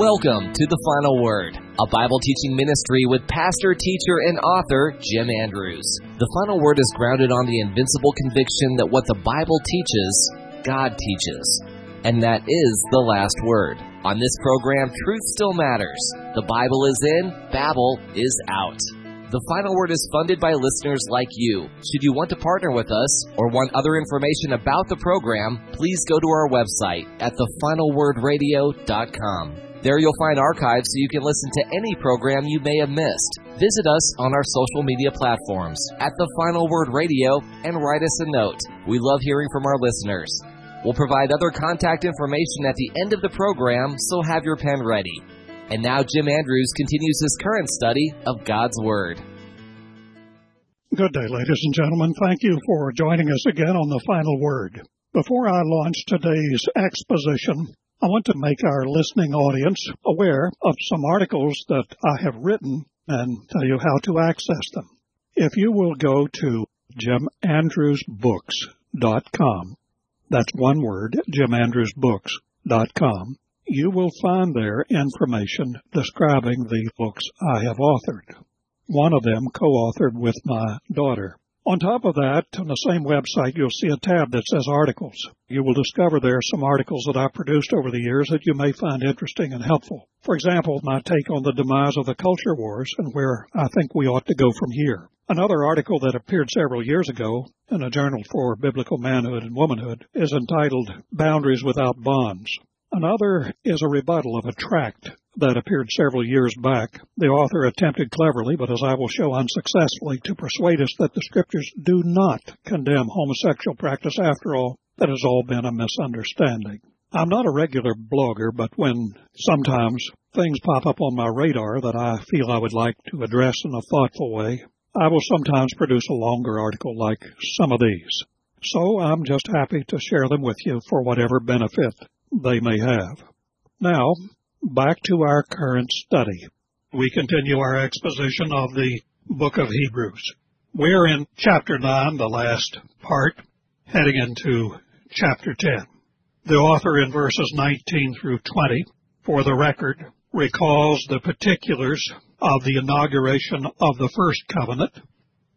Welcome to The Final Word, a Bible teaching ministry with pastor, teacher, and author Jim Andrews. The Final Word is grounded on the invincible conviction that what the Bible teaches, God teaches, and that is the last word. On this program, truth still matters. The Bible is in, Babel is out. The Final Word is funded by listeners like you. Should you want to partner with us or want other information about the program, please go to our website at thefinalwordradio.com. There you'll find archives so you can listen to any program you may have missed. Visit us on our social media platforms at The Final Word Radio and write us a note. We love hearing from our listeners. We'll provide other contact information at the end of the program, so have your pen ready. And now Jim Andrews continues his current study of God's Word. Good day, ladies and gentlemen. Thank you for joining us again on the final word. Before I launch today's exposition, I want to make our listening audience aware of some articles that I have written and tell you how to access them. If you will go to jimandrewsbooks.com, that's one word, jimandrewsbooks.com, you will find there information describing the books I have authored. One of them co-authored with my daughter. On top of that, on the same website, you'll see a tab that says articles. You will discover there some articles that I've produced over the years that you may find interesting and helpful. For example, my take on the demise of the culture wars and where I think we ought to go from here. Another article that appeared several years ago in a journal for biblical manhood and womanhood is entitled Boundaries Without Bonds. Another is a rebuttal of a tract that appeared several years back. The author attempted cleverly, but as I will show unsuccessfully, to persuade us that the scriptures do not condemn homosexual practice after all. That has all been a misunderstanding. I'm not a regular blogger, but when sometimes things pop up on my radar that I feel I would like to address in a thoughtful way, I will sometimes produce a longer article like some of these. So I'm just happy to share them with you for whatever benefit they may have. Now, back to our current study. We continue our exposition of the book of Hebrews. We're in chapter 9, the last part, heading into chapter 10. The author in verses 19 through 20, for the record, recalls the particulars of the inauguration of the first covenant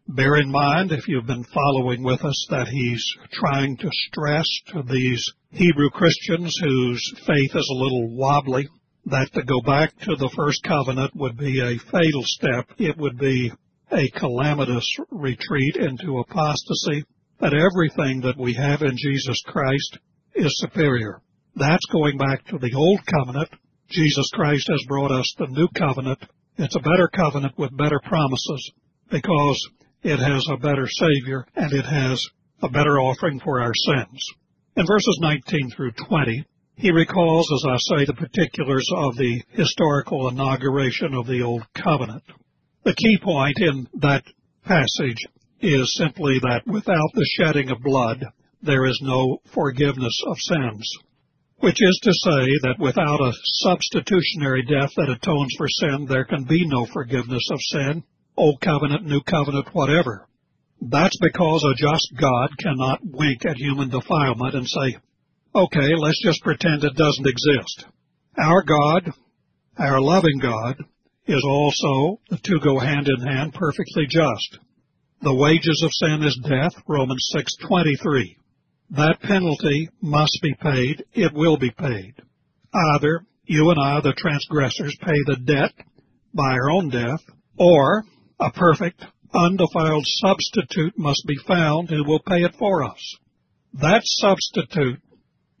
Bear in mind, if you've been following with us, that he's trying to stress to these Hebrew Christians whose faith is a little wobbly that to go back to the first covenant would be a fatal step. It would be a calamitous retreat into apostasy, that everything that we have in Jesus Christ is superior. That's going back to the old covenant. Jesus Christ has brought us the new covenant. It's a better covenant with better promises because it has a better Savior, and it has a better offering for our sins. In verses 19 through 20, he recalls, as I say, the particulars of the historical inauguration of the Old Covenant. The key point in that passage is simply that without the shedding of blood, there is no forgiveness of sins. Which is to say that without a substitutionary death that atones for sin, there can be no forgiveness of sin. Old Covenant, New Covenant, whatever. That's because a just God cannot wink at human defilement and say, okay, let's just pretend it doesn't exist. Our God, our loving God, is also, the two go hand in hand, perfectly just. The wages of sin is death, Romans 6:23. That penalty must be paid, it will be paid. Either you and I, the transgressors, pay the debt by our own death, or a perfect, undefiled substitute must be found who will pay it for us. That substitute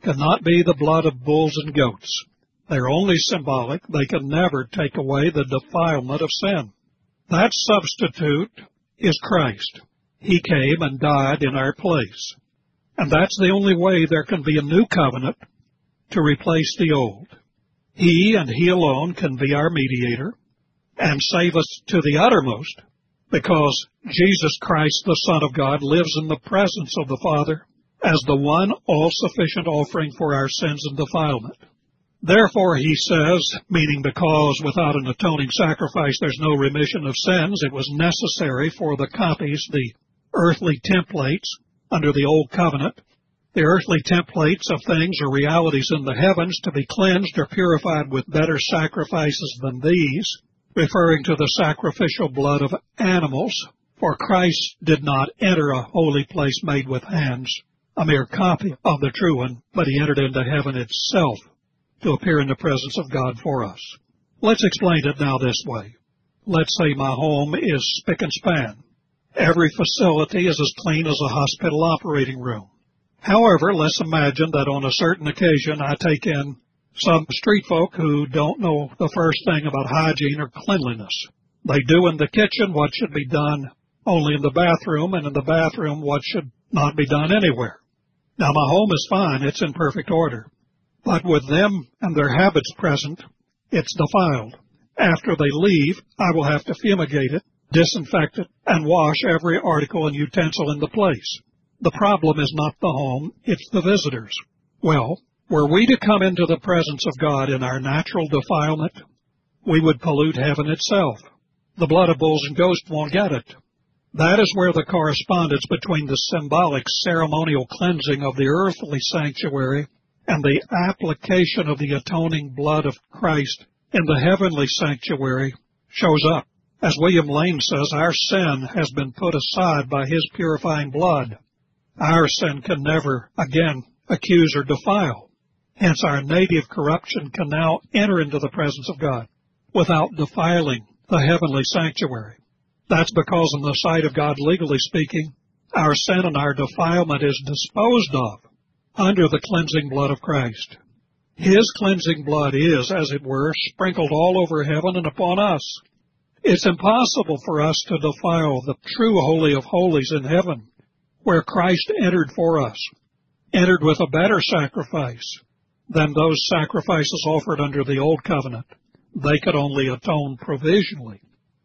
cannot be the blood of bulls and goats. They're only symbolic. They can never take away the defilement of sin. That substitute is Christ. He came and died in our place. And that's the only way there can be a new covenant to replace the old. He and He alone can be our mediator and save us to the uttermost because Jesus Christ, the Son of God, lives in the presence of the Father as the one all-sufficient offering for our sins and defilement. Therefore, he says, meaning because without an atoning sacrifice there's no remission of sins, it was necessary for the copies, the earthly templates under the Old Covenant, The earthly templates of things or realities in the heavens to be cleansed or purified with better sacrifices than these, referring to the sacrificial blood of animals, for Christ did not enter a holy place made with hands, a mere copy of the true one, but he entered into heaven itself to appear in the presence of God for us. Let's explain it now this way. Let's say my home is spick and span. Every facility is as clean as a hospital operating room. However, let's imagine that on a certain occasion I take in some street folk who don't know the first thing about hygiene or cleanliness. They do in the kitchen what should be done only in the bathroom, and in the bathroom what should not be done anywhere. Now my home is fine, it's in perfect order. But with them and their habits present, it's defiled. After they leave, I will have to fumigate it, disinfect it, and wash every article and utensil in the place. The problem is not the home, it's the visitors. Well, were we to come into the presence of God in our natural defilement, we would pollute heaven itself. The blood of bulls and goats won't get it. That is where the correspondence between the symbolic ceremonial cleansing of the earthly sanctuary and the application of the atoning blood of Christ in the heavenly sanctuary shows up. As William Lane says, our sin has been put aside by his purifying blood. Our sin can never again accuse or defile. Hence our native corruption can now enter into the presence of God without defiling the heavenly sanctuary. That's because in the sight of God, legally speaking, our sin and our defilement is disposed of under the cleansing blood of Christ. His cleansing blood is, as it were, sprinkled all over heaven and upon us. It's impossible for us to defile the true Holy of Holies in heaven where Christ entered for us, entered with a better sacrifice than those sacrifices offered under the Old Covenant. They could only atone provisionally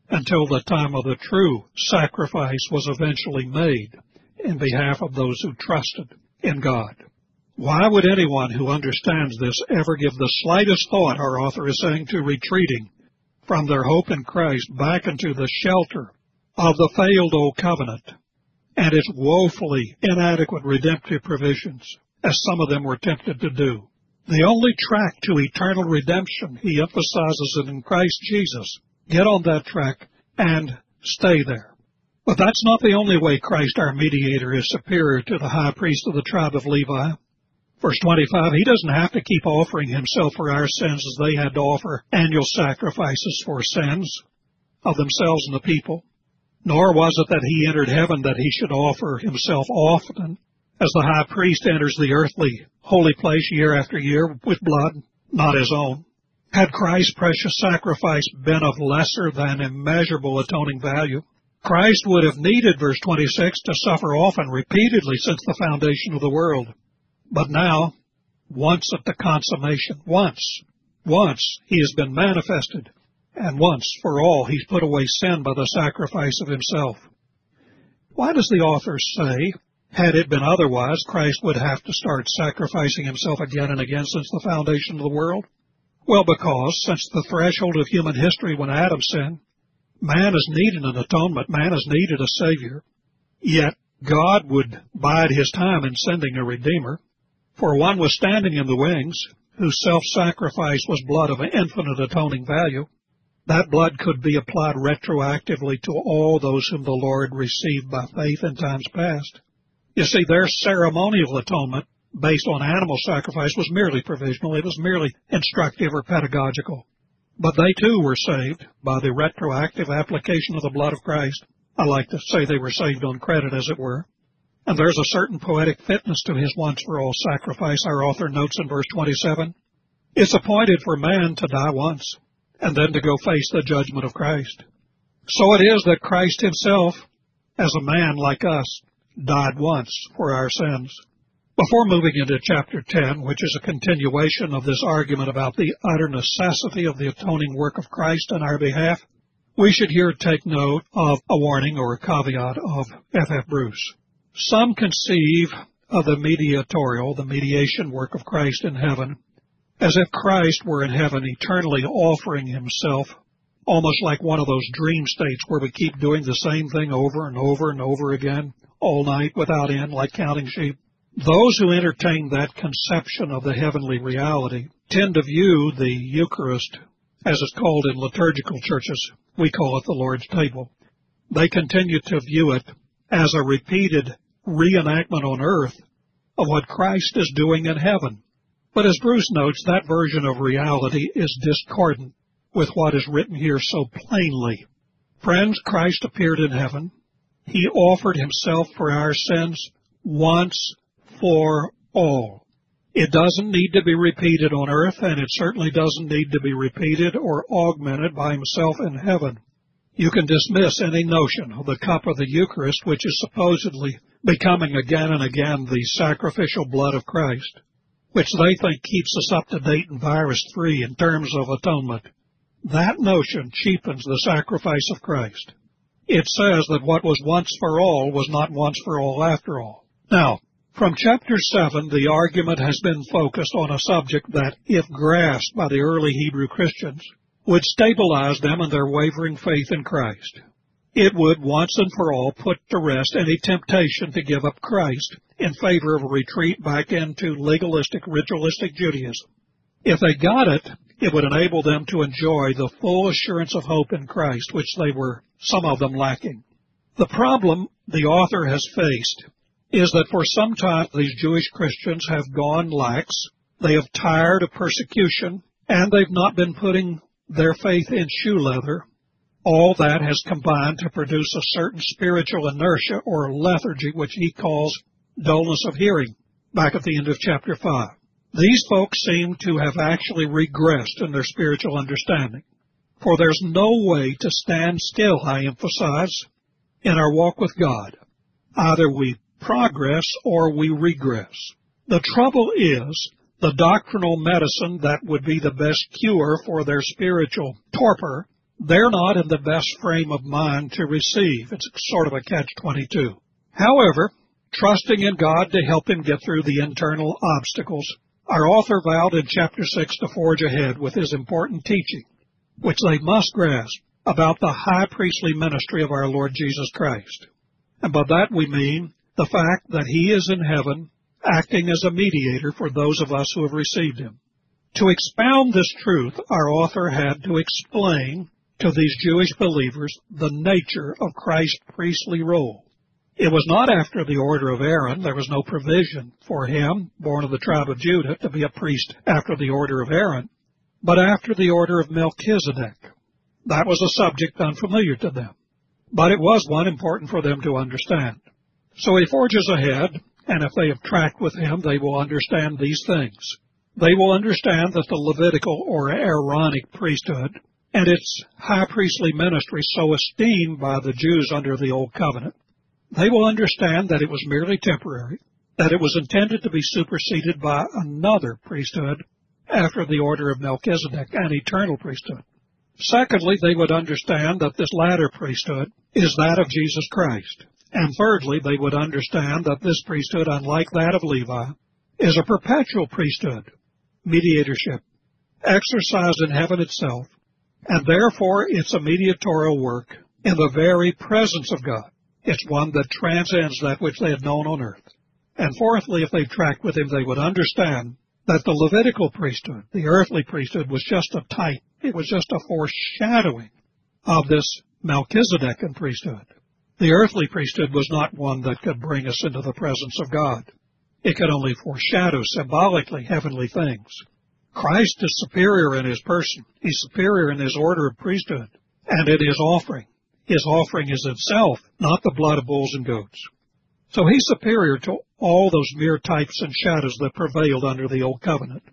until the time of the true sacrifice was eventually made in behalf of those who trusted in God. Why would anyone who understands this ever give the slightest thought, our author is saying, to retreating from their hope in Christ back into the shelter of the failed old covenant and its woefully inadequate redemptive provisions, as some of them were tempted to do. The only track to eternal redemption, he emphasizes it in Christ Jesus. Get on that track and stay there. But that's not the only way Christ our mediator is superior to the high priest of the tribe of Levi. Verse 25, he doesn't have to keep offering himself for our sins as they had to offer annual sacrifices for sins of themselves and the people. Nor was it that he entered heaven that he should offer himself often, as the high priest enters the earthly holy place year after year with blood not his own. Had Christ's precious sacrifice been of lesser than immeasurable atoning value, Christ would have needed, verse 26, to suffer often, repeatedly since the foundation of the world. But now, once at the consummation, once, once he has been manifested, and once for all he's put away sin by the sacrifice of himself. Why does the author say, had it been otherwise, Christ would have to start sacrificing himself again and again since the foundation of the world? Well, because since the threshold of human history when Adam sinned, man has needed an atonement, man has needed a Savior. Yet God would bide his time in sending a Redeemer. For one was standing in the wings, whose self-sacrifice was blood of infinite atoning value. That blood could be applied retroactively to all those whom the Lord received by faith in times past. You see, their ceremonial atonement based on animal sacrifice was merely provisional. It was merely instructive or pedagogical. But they too were saved by the retroactive application of the blood of Christ. I like to say they were saved on credit, as it were. And there's a certain poetic fitness to his once for all sacrifice, our author notes in verse 27. It's appointed for man to die once, and then to go face the judgment of Christ. So it is that Christ himself, as a man like us, died once for our sins. Before moving into chapter 10, which is a continuation of this argument about the utter necessity of the atoning work of Christ on our behalf, we should here take note of a warning or a caveat of F. F. Bruce. Some conceive of the mediatorial, the mediation work of Christ in heaven, as if Christ were in heaven eternally offering himself, almost like one of those dream states where we keep doing the same thing over and over and over again all night without end, like counting sheep. Those who entertain that conception of the heavenly reality tend to view the Eucharist, as it's called in liturgical churches, we call it the Lord's table. They continue to view it as a repeated reenactment on earth of what Christ is doing in heaven. But as Bruce notes, that version of reality is discordant with what is written here so plainly. Friends, Christ appeared in heaven. He offered himself for our sins once for all. It doesn't need to be repeated on earth, and it certainly doesn't need to be repeated or augmented by himself in heaven. You can dismiss any notion of the cup of the Eucharist, which is supposedly becoming again and again the sacrificial blood of Christ, which they think keeps us up to date and virus free in terms of atonement. That notion cheapens the sacrifice of Christ. It says that what was once for all was not once for all after all. Now, from chapter 7, the argument has been focused on a subject that, if grasped by the early Hebrew Christians, would stabilize them in their wavering faith in Christ. It would once and for all put to rest any temptation to give up Christ in favor of a retreat back into legalistic, ritualistic Judaism. If they got it, it would enable them to enjoy the full assurance of hope in Christ, which they were, some of them, lacking. The problem the author has faced is that for some time these Jewish Christians have gone lax. They have tired of persecution and they've not been putting their faith in shoe leather. All that has combined to produce a certain spiritual inertia or lethargy, which he calls dullness of hearing, back at the end of chapter 5. These folks seem to have actually regressed in their spiritual understanding. For there's no way to stand still, I emphasize, in our walk with God. Either we progress or we regress. The trouble is the doctrinal medicine that would be the best cure for their spiritual torpor, they're not in the best frame of mind to receive. It's sort of a catch-22. However, trusting in God to help him get through the internal obstacles, our author vowed in chapter 6 to forge ahead with his important teaching, which they must grasp about the high priestly ministry of our Lord Jesus Christ. And by that we mean the fact that he is in heaven acting as a mediator for those of us who have received him. To expound this truth, our author had to explain to these Jewish believers the nature of Christ's priestly role. It was not after the order of Aaron. There was no provision for him, born of the tribe of Judah, to be a priest after the order of Aaron, but after the order of Melchizedek. That was a subject unfamiliar to them, but it was one important for them to understand. So he forges ahead, and if they have tracked with him, they will understand these things. They will understand that the Levitical or Aaronic priesthood and its high priestly ministry so esteemed by the Jews under the Old Covenant, they will understand that it was merely temporary, that it was intended to be superseded by another priesthood after the order of Melchizedek, an eternal priesthood. Secondly, they would understand that this latter priesthood is that of Jesus Christ. And thirdly, they would understand that this priesthood, unlike that of Levi, is a perpetual priesthood, mediatorship, exercised in heaven itself, and therefore it's a mediatorial work in the very presence of God. It's one that transcends that which they had known on earth. And fourthly, if they tracked with him, they would understand that the Levitical priesthood, the earthly priesthood, was just a type. It was just a foreshadowing of this Melchizedekan priesthood. The earthly priesthood was not one that could bring us into the presence of God. It could only foreshadow symbolically heavenly things. Christ is superior in his person. He's superior in his order of priesthood and in his offering. His offering is himself, not the blood of bulls and goats. So he's superior to all those mere types and shadows that prevailed under the old covenant.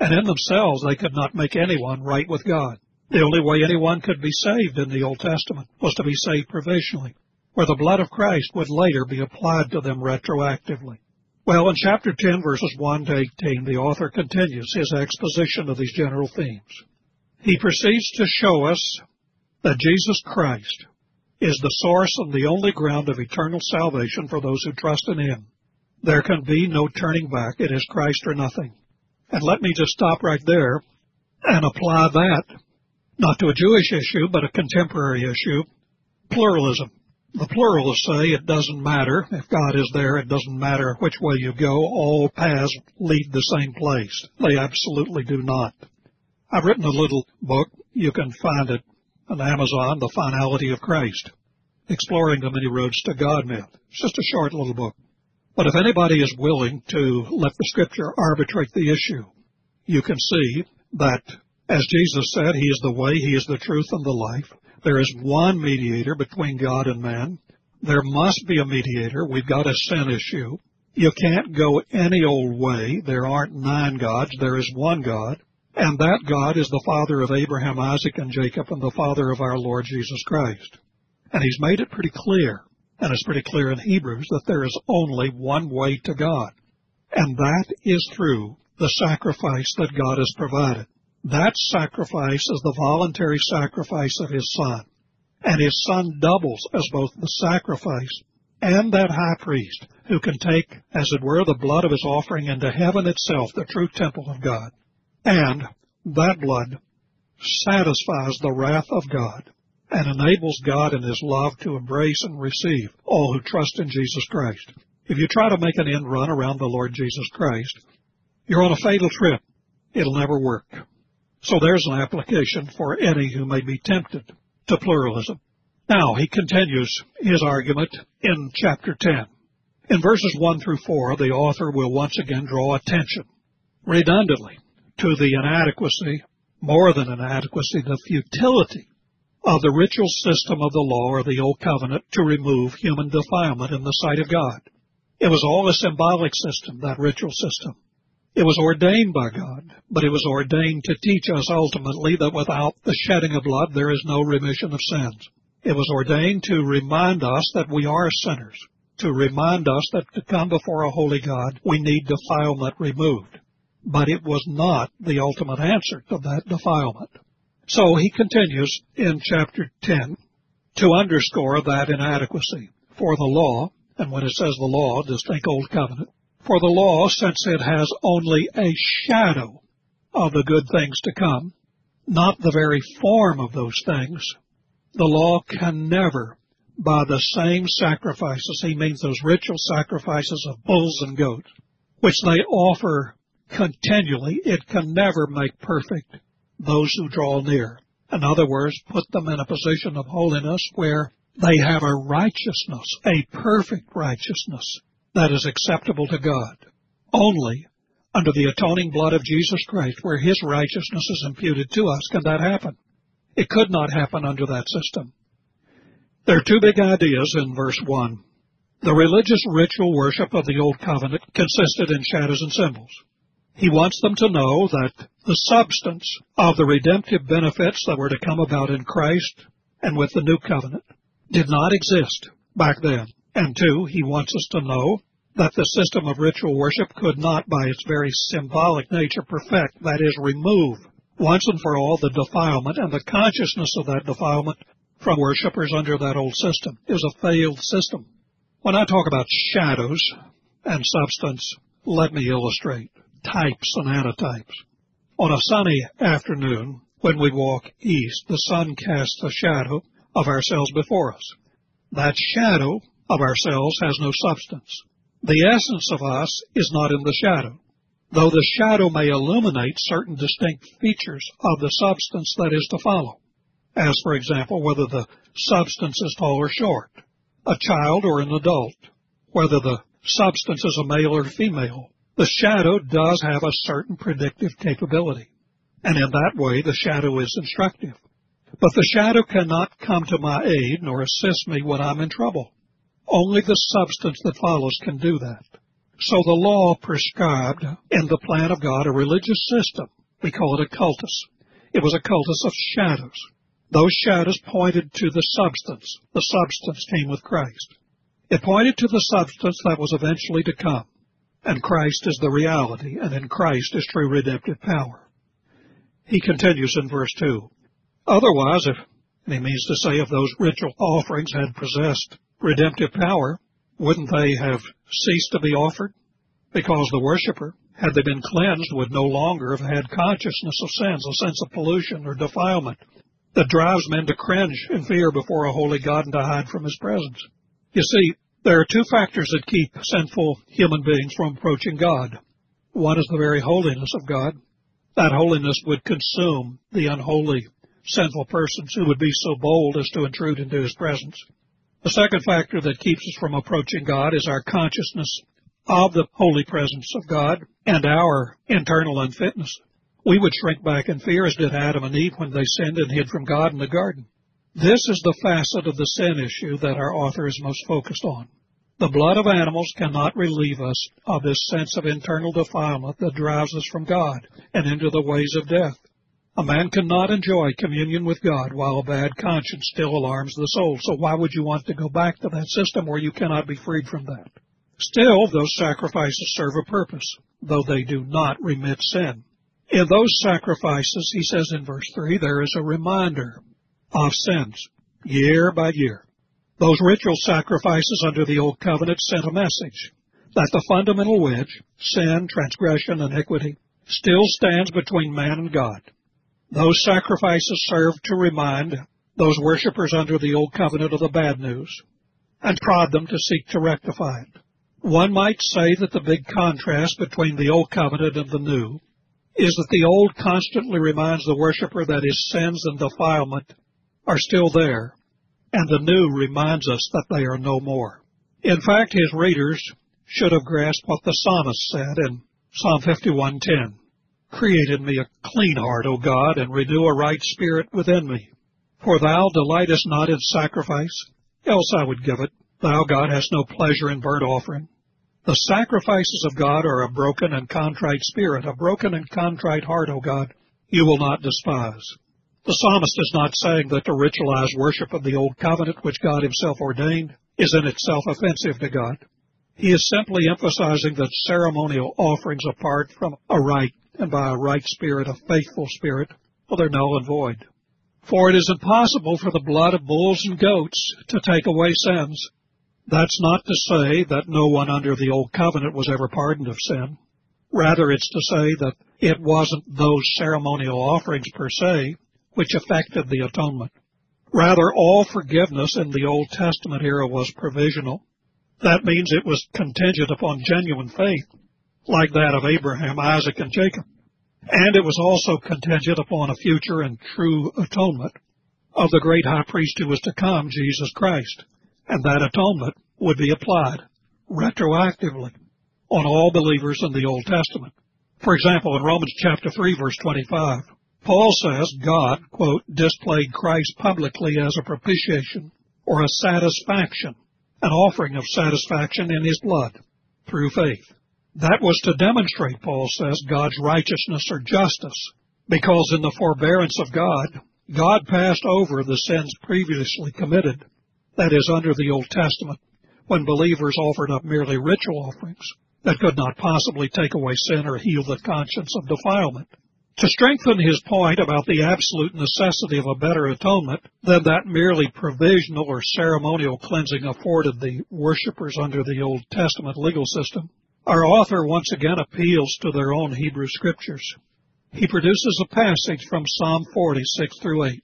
And in themselves, they could not make anyone right with God. The only way anyone could be saved in the Old Testament was to be saved provisionally where the blood of Christ would later be applied to them retroactively. Well, in chapter 10, verses 1 to 18, the author continues his exposition of these general themes. He proceeds to show us that Jesus Christ is the source and the only ground of eternal salvation for those who trust in Him. There can be no turning back. It is Christ or nothing. And let me just stop right there and apply that not to a Jewish issue, but a contemporary issue, pluralism. The pluralists say it doesn't matter. If God is there, it doesn't matter which way you go. All paths lead the same place. They absolutely do not. I've written a little book. You can find it on Amazon, The Finality of Christ, Exploring the Many Roads to God myth. It's just a short little book. But if anybody is willing to let the scripture arbitrate the issue, you can see that, as Jesus said, He is the way, He is the truth, and the life. There is one mediator between God and man. There must be a mediator. We've got a sin issue. You can't go any old way. There aren't nine gods. There is one God. And that God is the Father of Abraham, Isaac, and Jacob, and the Father of our Lord Jesus Christ. And He's made it pretty clear, and it's pretty clear in Hebrews, that there is only one way to God. And that is through the sacrifice that God has provided. That sacrifice is the voluntary sacrifice of his son. And his son doubles as both the sacrifice and that high priest who can take, as it were, the blood of his offering into heaven itself, the true temple of God. And that blood satisfies the wrath of God and enables God in his love to embrace and receive all who trust in Jesus Christ. If you try to make an end run around the Lord Jesus Christ, you're on a fatal trip. It'll never work. So there's an application for any who may be tempted to pluralism. Now, he continues his argument in chapter 10. In verses 1 through 4, the author will once again draw attention, redundantly, to the inadequacy, more than inadequacy, the futility of the ritual system of the law or the Old Covenant to remove human defilement in the sight of God. It was all a symbolic system, that ritual system. It was ordained by God, but it was ordained to teach us ultimately that without the shedding of blood there is no remission of sins. It was ordained to remind us that we are sinners, to remind us that to come before a holy God we need defilement removed. But it was not the ultimate answer to that defilement. So he continues in chapter 10 to underscore that inadequacy. For the law, and when it says the law, just think Old Covenant, for the law, since it has only a shadow of the good things to come, not the very form of those things, the law can never, by the same sacrifices, he means those ritual sacrifices of bulls and goats, which they offer continually, it can never make perfect those who draw near. In other words, put them in a position of holiness where they have a righteousness, a perfect righteousness that is acceptable to God. Only under the atoning blood of Jesus Christ, where His righteousness is imputed to us, can that happen. It could not happen under that system. There are two big ideas in verse 1. The religious ritual worship of the Old Covenant consisted in shadows and symbols. He wants them to know that the substance of the redemptive benefits that were to come about in Christ and with the New Covenant did not exist back then. And two, he wants us to know that the system of ritual worship could not, by its very symbolic nature, perfect, that is, remove once and for all the defilement and the consciousness of that defilement from worshippers under that old system. Was a failed system. When I talk about shadows and substance, let me illustrate types and antitypes. On a sunny afternoon, when we walk east, the sun casts a shadow of ourselves before us. That shadow of ourselves has no substance. The essence of us is not in the shadow, though the shadow may illuminate certain distinct features of the substance that is to follow, as for example whether the substance is tall or short, a child or an adult, whether the substance is a male or female. The shadow does have a certain predictive capability, and in that way the shadow is instructive. But the shadow cannot come to my aid nor assist me when I'm in trouble. Only the substance that follows can do that. So the law prescribed in the plan of God a religious system. We call it a cultus. It was a cultus of shadows. Those shadows pointed to the substance. The substance came with Christ. It pointed to the substance that was eventually to come. And Christ is the reality, and in Christ is true redemptive power. He continues in verse 2. Otherwise, if he means to say if those ritual offerings had possessed redemptive power, wouldn't they have ceased to be offered? Because the worshiper, had they been cleansed, would no longer have had consciousness of sins, a sense of pollution or defilement. that drives men to cringe in fear before a holy God and to hide from his presence. You see, there are two factors that keep sinful human beings from approaching God. One is the very holiness of God. That holiness would consume the unholy, sinful persons who would be so bold as to intrude into his presence. The second factor that keeps us from approaching God is our consciousness of the holy presence of God and our internal unfitness. We would shrink back in fear as did Adam and Eve when they sinned and hid from God in the garden. This is the facet of the sin issue that our author is most focused on. The blood of animals cannot relieve us of this sense of internal defilement that drives us from God and into the ways of death. A man cannot enjoy communion with God while a bad conscience still alarms the soul. So why would you want to go back to that system where you cannot be freed from that? Still, those sacrifices serve a purpose, though they do not remit sin. In those sacrifices, he says in verse 3, there is a reminder of sins year by year. Those ritual sacrifices under the Old Covenant sent a message that the fundamental wedge, sin, transgression, iniquity, still stands between man and God. Those sacrifices served to remind those worshippers under the Old Covenant of the bad news and prod them to seek to rectify it. One might say that the big contrast between the Old Covenant and the New is that the old constantly reminds the worshiper that his sins and defilement are still there, and the new reminds us that they are no more. In fact, his readers should have grasped what the psalmist said in Psalm 51:10. Create in me a clean heart, O God, and renew a right spirit within me. For thou delightest not in sacrifice, else I would give it. Thou, God, hast no pleasure in burnt offering. The sacrifices of God are a broken and contrite spirit, a broken and contrite heart, O God, you will not despise. The psalmist is not saying that the ritualized worship of the Old Covenant, which God himself ordained, is in itself offensive to God. He is simply emphasizing that ceremonial offerings apart from a right and by a right spirit, a faithful spirit, well, they're null and void. For it is impossible for the blood of bulls and goats to take away sins, that's not to say that no one under the Old Covenant was ever pardoned of sin. Rather, it's to say that it wasn't those ceremonial offerings per se which affected the atonement. Rather, all forgiveness in the Old Testament era was provisional. That means it was contingent upon genuine faith, like that of Abraham, Isaac, and Jacob. And it was also contingent upon a future and true atonement of the great high priest who was to come, Jesus Christ and that atonement would be applied retroactively on all believers in the Old Testament. For example, in Romans chapter 3 verse 25, Paul says God, quote, displayed Christ publicly as a propitiation or a satisfaction, an offering of satisfaction in his blood through faith. That was to demonstrate, Paul says, God's righteousness or justice, because in the forbearance of God, God passed over the sins previously committed that is, under the Old Testament, when believers offered up merely ritual offerings that could not possibly take away sin or heal the conscience of defilement. To strengthen his point about the absolute necessity of a better atonement than that merely provisional or ceremonial cleansing afforded the worshippers under the Old Testament legal system, our author once again appeals to their own Hebrew scriptures. He produces a passage from Psalm 46 through 8.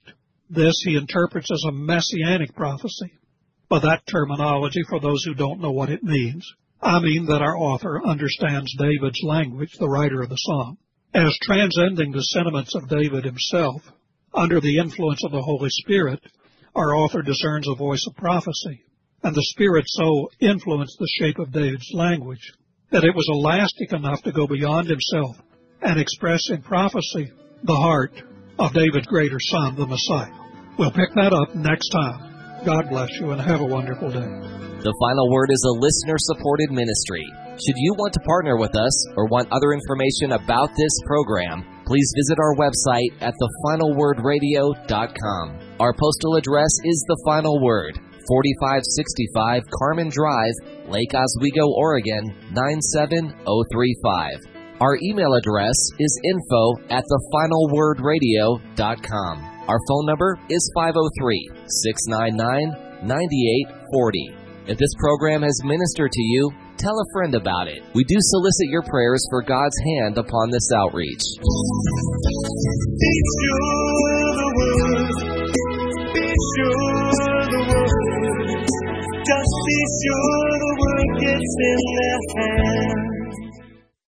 This he interprets as a messianic prophecy by that terminology for those who don't know what it means. I mean that our author understands David's language, the writer of the psalm, as transcending the sentiments of David himself. Under the influence of the Holy Spirit, our author discerns a voice of prophecy, and the Spirit so influenced the shape of David's language that it was elastic enough to go beyond himself and express in prophecy the heart of David's greater son, the Messiah. We'll pick that up next time. God bless you and have a wonderful day. The Final Word is a listener supported ministry. Should you want to partner with us or want other information about this program, please visit our website at thefinalwordradio.com. Our postal address is The Final Word, 4565 Carmen Drive, Lake Oswego, Oregon 97035. Our email address is info at thefinalwordradio.com. Our phone number is 503 699 9840. If this program has ministered to you, tell a friend about it. We do solicit your prayers for God's hand upon this outreach. sure word, just be sure the word gets in their hands.